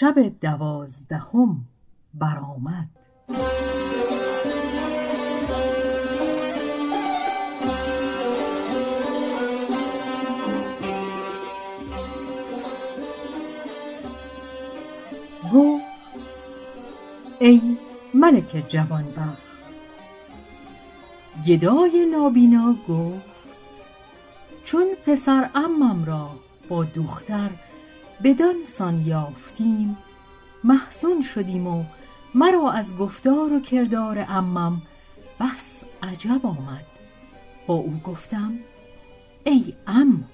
شب دوازدهم برآمد. گفت ای ملک جوانبخت. گدای نابینا گفت چون پسر امم را با دختر بدان سان یافتیم محزون شدیم و مرا از گفتار و کردار امم بس عجب آمد. با او گفتم ای ام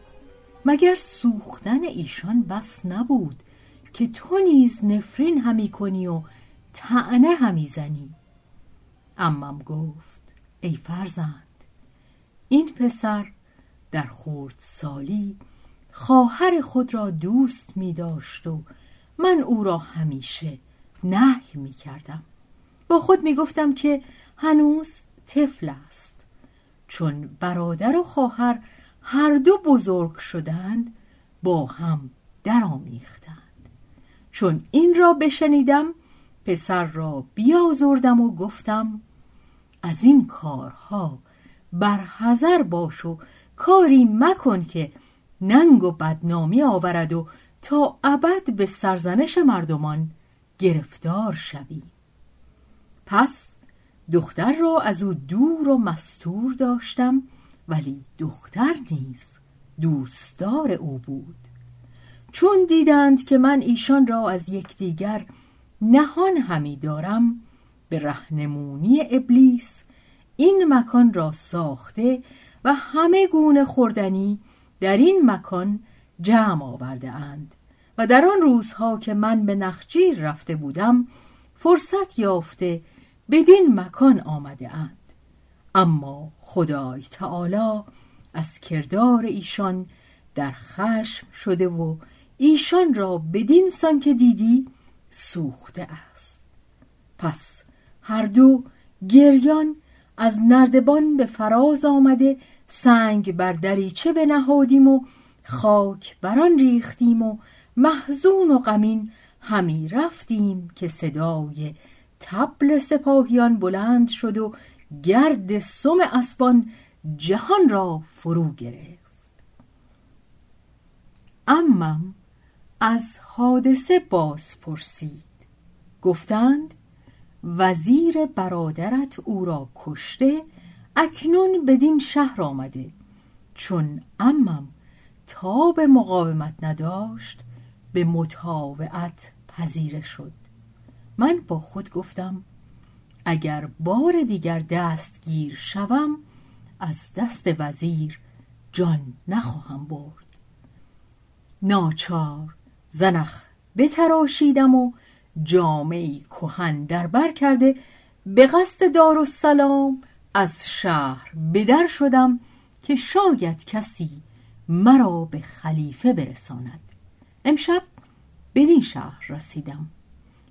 مگر سوختن ایشان بس نبود که تو نیز نفرین همی کنی و تعنه همی زنی؟ امم گفت ای فرزند این پسر در خورد سالی خواهر خود را دوست می داشت و من او را همیشه نهی می کردم. با خود می گفتم که هنوز طفل است. چون برادر و خواهر هر دو بزرگ شدند با هم درآمیختند. چون این را بشنیدم پسر را بیازردم و گفتم از این کارها برحذر باش و کاری مکن که ننگ و بدنامی آورد و تا ابد به سرزنش مردمان گرفتار شوی. پس دختر را از او دور و مستور داشتم ولی دختر نیز دوستدار او بود. چون دیدند که من ایشان را از یکدیگر نهان همی دارم به رهنمونی ابلیس این مکان را ساخته و همه گونه خوردنی در این مکان جمع آورده اند. و در آن روزها که من به نخجیر رفته بودم فرصت یافته بدین مکان آمده اند. اما خدای تعالی از کردار ایشان در خشم شده و ایشان را بدین سان که دیدی سوخته است. پس هر دو گریان از نردبان به فراز آمده سنگ بر دریچه بنهادیم و خاک بران ریختیم و محزون و غمین همی رفتیم که صدای تبل سپاهیان بلند شد و گرد سم اسبان جهان را فرو گرفت. امم از حادثه باز پرسید. گفتند وزیر برادرت او را کشته اکنون بدین شهر آمده. چون امم تاب مقاومت نداشت به متاوعت پذیره شد. من با خود گفتم اگر بار دیگر دستگیر شوم از دست وزیر جان نخواهم برد. ناچار زنخ بتراشیدم و جامعی کهن در بر کرده به قصد دارالسلام از شهر بدر شدم که شاید کسی مرا به خلیفه برساند. امشب بدین شهر رسیدم.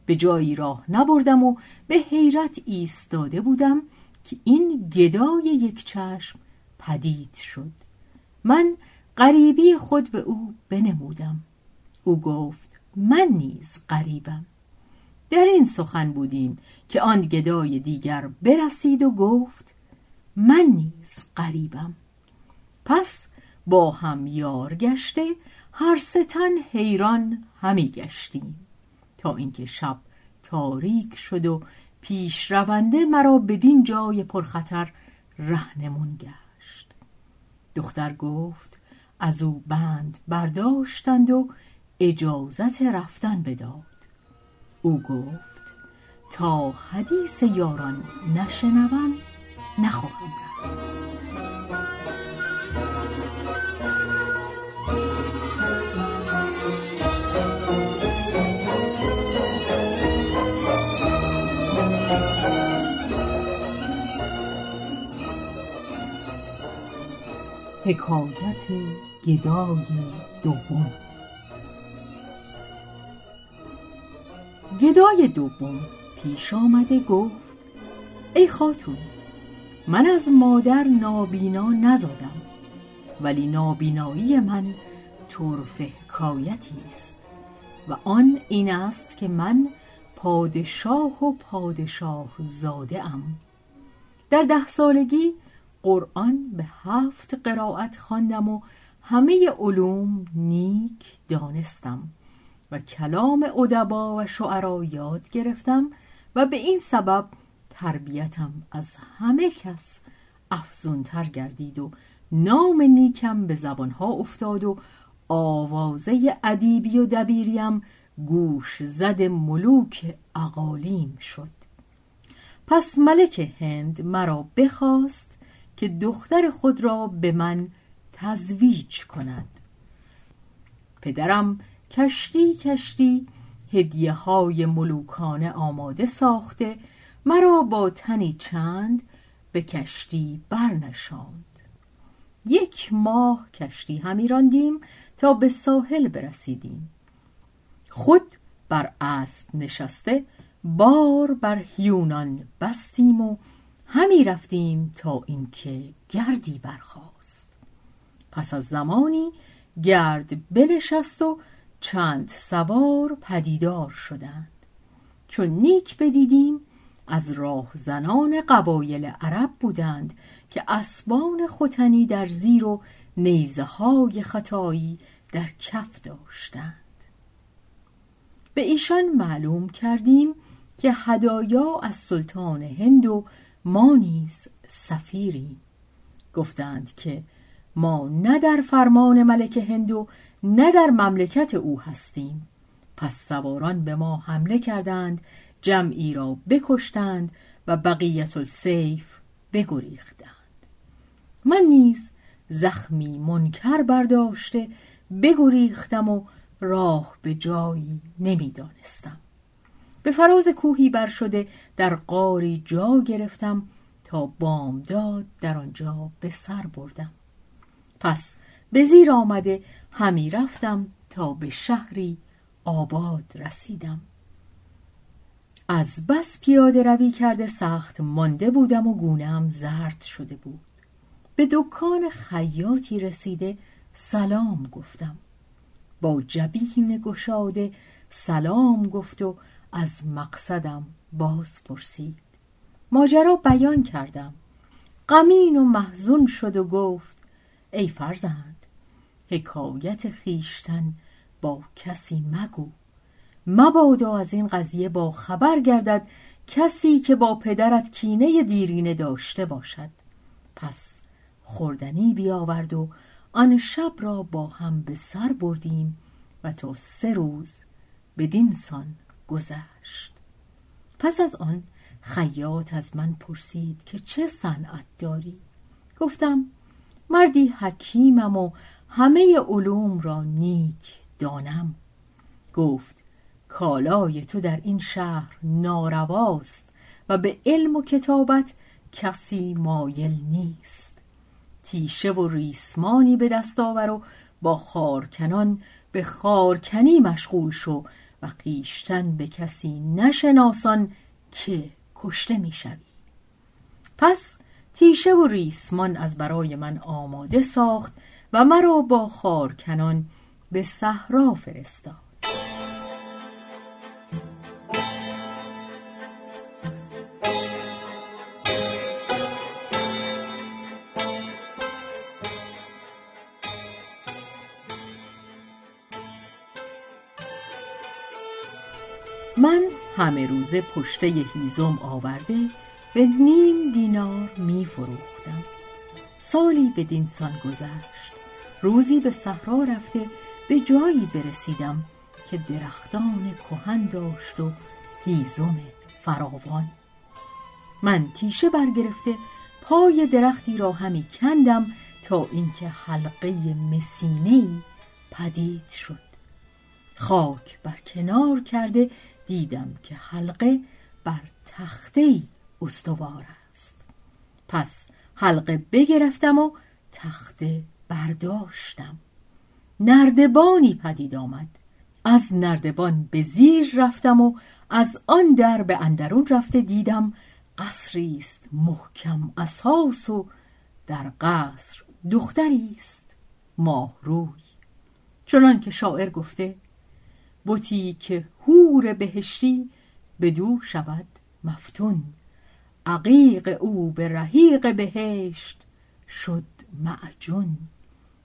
به جایی راه نبردم و به حیرت ایستاده بودم که این گدای یک چشم پدید شد. من غریبی خود به او بنمودم. او گفت من نیز غریبم. در این سخن بودیم که آن گدای دیگر برسید و گفت من نیز قریبم پس با هم یار گشته هر ستن حیران همی گشتیم. تا اینکه شب تاریک شد و پیش رونده مرا بدین جای پرخطر رهنمون گشت. دختر گفت از او بند برداشتند و اجازت رفتن بداد. او گفت تا حدیث یاران نشنوم نخواهم رفت. حکایت گدای دوم. گدای دوم پیش آمده گفت ای خاتون من از مادر نابینا نزادم ولی نابینایی من طرف حکایتی است. و آن این است که من پادشاه و پادشاه زاده ام. در ده سالگی قرآن به هفت قرائت خواندم و همه علوم نیک دانستم و کلام ادبا و شعرا یاد گرفتم و به این سبب تربیتم از همه کس افزونتر گردید و نام نیکم به زبانها افتاد و آوازه ادیبی و دبیریم گوش زد ملوک اقالیم شد. پس ملک هند مرا بخواست که دختر خود را به من تزویج کند. پدرم کشتی کشتی هدیه های ملوکانه آماده ساخته مرا با تنی چند به کشتی برنشاند. یک ماه کشتی همی راندیم تا به ساحل برسیدیم. خود بر اسب نشسته بار بر هیونان بستیم و همی رفتیم تا اینکه گردی برخاست. پس از زمانی گرد بنشست و چند سوار پدیدار شدند. چون نیک بدیدیم از راه زنان قبایل عرب بودند که اسبان ختنی در زیر و نیزه های خطایی در کف داشتند. به ایشان معلوم کردیم که هدایا از سلطان هند و ما نیز سفیری. گفتند که ما نه در فرمان ملک هندو نه در مملکت او هستیم. پس سواران به ما حمله کردند جمعی را بکشتند و بقیت السیف بگریختند. من نیز زخمی منکر برداشته بگریختم و راه به جایی نمی‌دانستم. به فراز کوهی بر شده در قاری جا گرفتم تا بامداد در آنجا به سر بردم. پس به زیر آمده همی رفتم تا به شهری آباد رسیدم. از بس پیاده روی کرده سخت مانده بودم و گونم زرد شده بود. به دکان خیاطی رسیده سلام گفتم. با جبین گشاده سلام گفت و از مقصدم باز پرسید ماجرا بیان کردم. غمین و محزون شد و گفت ای فرزند حکایت خیشتن با کسی مگو. مبادا از این قضیه با خبر گردد کسی که با پدرت کینه دیرینه داشته باشد. پس خوردنی بیاورد و آن شب را با هم به سر بردیم و تا سه روز بدین سان گذشت. پس از آن خیاط از من پرسید که چه صنعت داری؟ گفتم مردی حکیمم و همه علوم را نیک دانم. گفت کالای تو در این شهر نارواست و به علم و کتابت کسی مایل نیست. تیشه و ریسمانی به دست آور و با خارکنان به خارکنی مشغول شو و قیشتن به کسی نشناسان که کشته می‌شوی پس تیشه و ریسمان از برای من آماده ساخت و مرا با خارکنان به صحرا فرستاد. همه روزه پشته هیزم آورده به نیم دینار می فروختم. سالی به دینسان گذشت. روزی به صحرا رفته به جایی برسیدم که درختان کهن داشت و هیزم فراوان. من تیشه برگرفته پای درختی را همی کندم تا اینکه حلقه مسینه پدید شد. خاک بر کنار کرده دیدم که حلقه بر تخته استوار است. پس حلقه بگرفتم و تخته برداشتم. نردبانی پدید آمد. از نردبان به زیر رفتم و از آن در به اندرون رفته دیدم قصری است محکم اساس و در قصر دختری است ماه روی چنان که شاعر گفته بتی که هور بهشتی دو شود مفتون. عقیق او به رحیق بهشت شد معجون.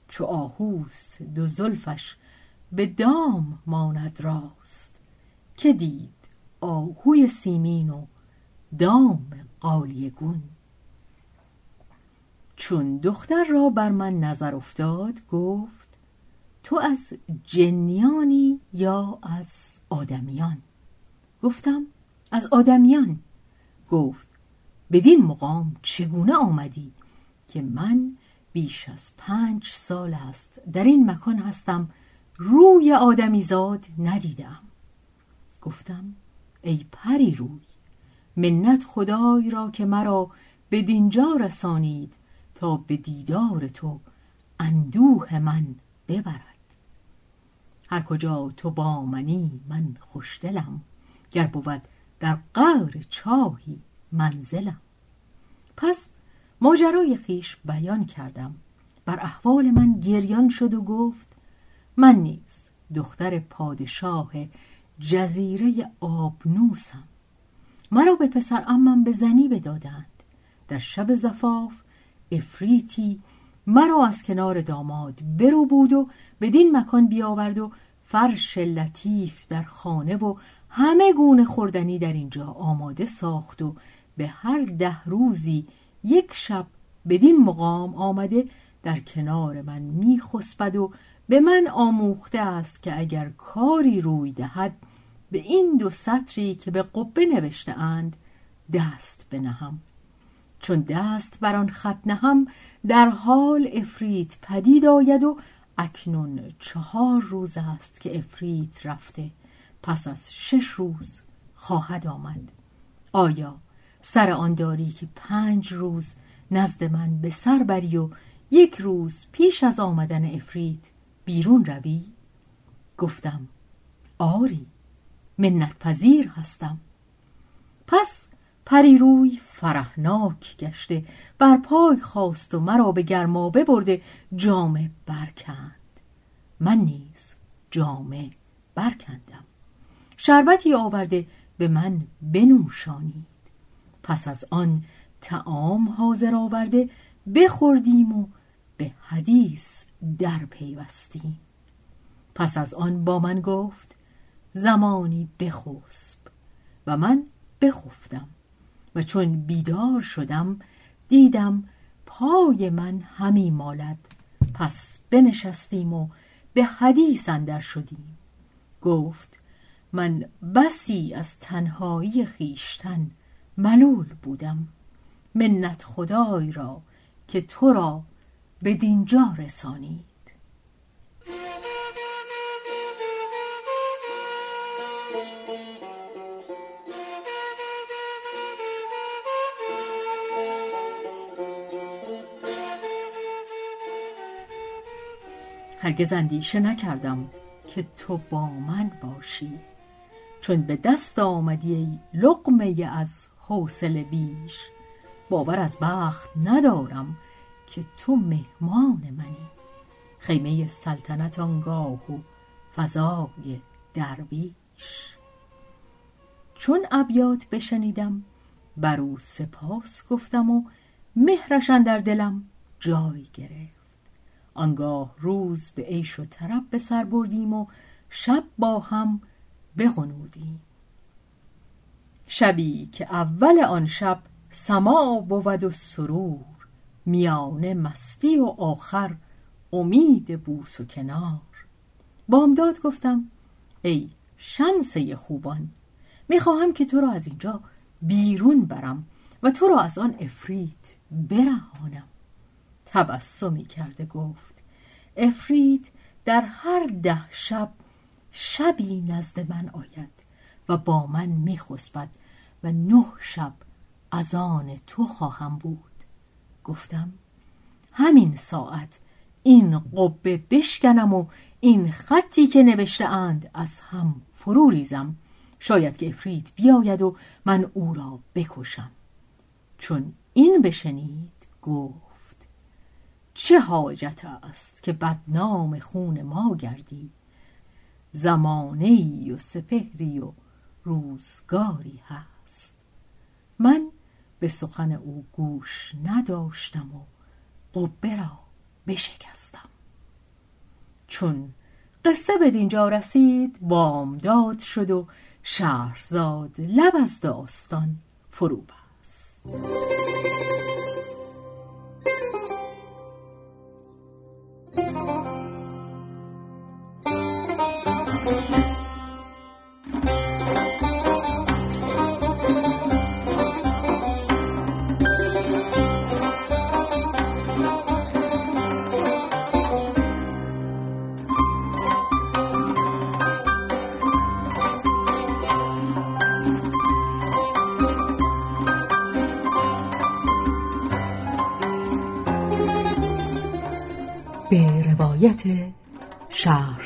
چو آهوست دو زلفش به دام ماند راست. که دید آهوی سیمین و دام قالیگون چون دختر را بر من نظر افتاد گفت تو از جنیانی یا از آدمیان؟ گفتم از آدمیان. گفت بدین مقام چگونه آمدی که من بیش از پنج سال است در این مکان هستم روی آدمی زاد ندیدم. گفتم ای پری روی منت خدای را که مرا به دینجا رسانید تا به دیدار تو اندوه من ببرد. هر کجا تو با منی من خوشدلم. گر بود در قعر چاهی منزلم. پس ماجرای خیش بیان کردم. بر احوال من گریان شد و گفت من نیز دختر پادشاه جزیره آبنوسم. مرا به پسر امم به زنی بدادند. در شب زفاف افریتی مرا از کنار داماد برو بود و بدین مکان بیاورد و فرش لطیف در خانه و همه گونه خوردنی در اینجا آماده ساخت و به هر ده روزی یک شب بدین مقام آمده در کنار من میخسبد و به من آموخته است که اگر کاری روی دهد به این دو سطری که به قبه نوشته اند دست بنهم. چون دست بر آن خط نهم در حال افریت پدید آید و اکنون چهار روز است که افریت رفته. پس از شش روز خواهد آمد. آیا سر آن داری که پنج روز نزد من به سر بری و یک روز پیش از آمدن افرید بیرون روی؟ گفتم آری منت پذیر هستم. پس پریروی فرهناک گشته بر پای خواست و مرا به گرما ببرده جامه برکند. من نیز جامه برکندم. شربتی آورده به من بنوشانید. پس از آن تعام حاضر آورده بخوردیم و به حدیث در پیوستیم. پس از آن با من گفت زمانی بخسب و من بخفتم. و چون بیدار شدم دیدم پای من همی مالد. پس بنشستیم و به حدیث اندر شدیم. گفت من بسی از تنهایی خیشتن ملول بودم. منت خدای را که تو را به دینجا رسانید هرگز اندیشه نکردم که تو با من باشی. چون به دست آمدی لقمه از حوصله بیش. باور از بخت ندارم که تو مهمان منی. خیمه سلطنت آنگاه و فضای درویش. چون ابیات بشنیدم بر او سپاس گفتم و مهرشان در دلم جای گرفت. آنگاه روز به عیش و طرب به سر بردیم و شب با هم بغنودیم. شبی که اول آن شب سما بود و سرور میانه مستی و آخر امید بوس و کنار. بامداد گفتم ای شمسه خوبان می‌خواهم که تو را از اینجا بیرون برم و تو را از آن افرید برهانم. تبسمی کرده گفت افرید در هر ده شب شبی نزد من آید و با من میخسبد و نه شب از آن تو خواهم بود. گفتم همین ساعت این قبه بشکنم و این خطی که نوشته اند از هم فرو ریزم. شاید که افرید بیاید و من او را بکشم. چون این بشنید گفت چه حاجت است که بدنام خون ما گردی؟ زمانه و سپهری و روزگاری هست. من به سخن او گوش نداشتم و قبه را بشکستم. چون قصه به دینجا رسید بامداد شد و شهرزاد لب از داستان فرو بست. به روایت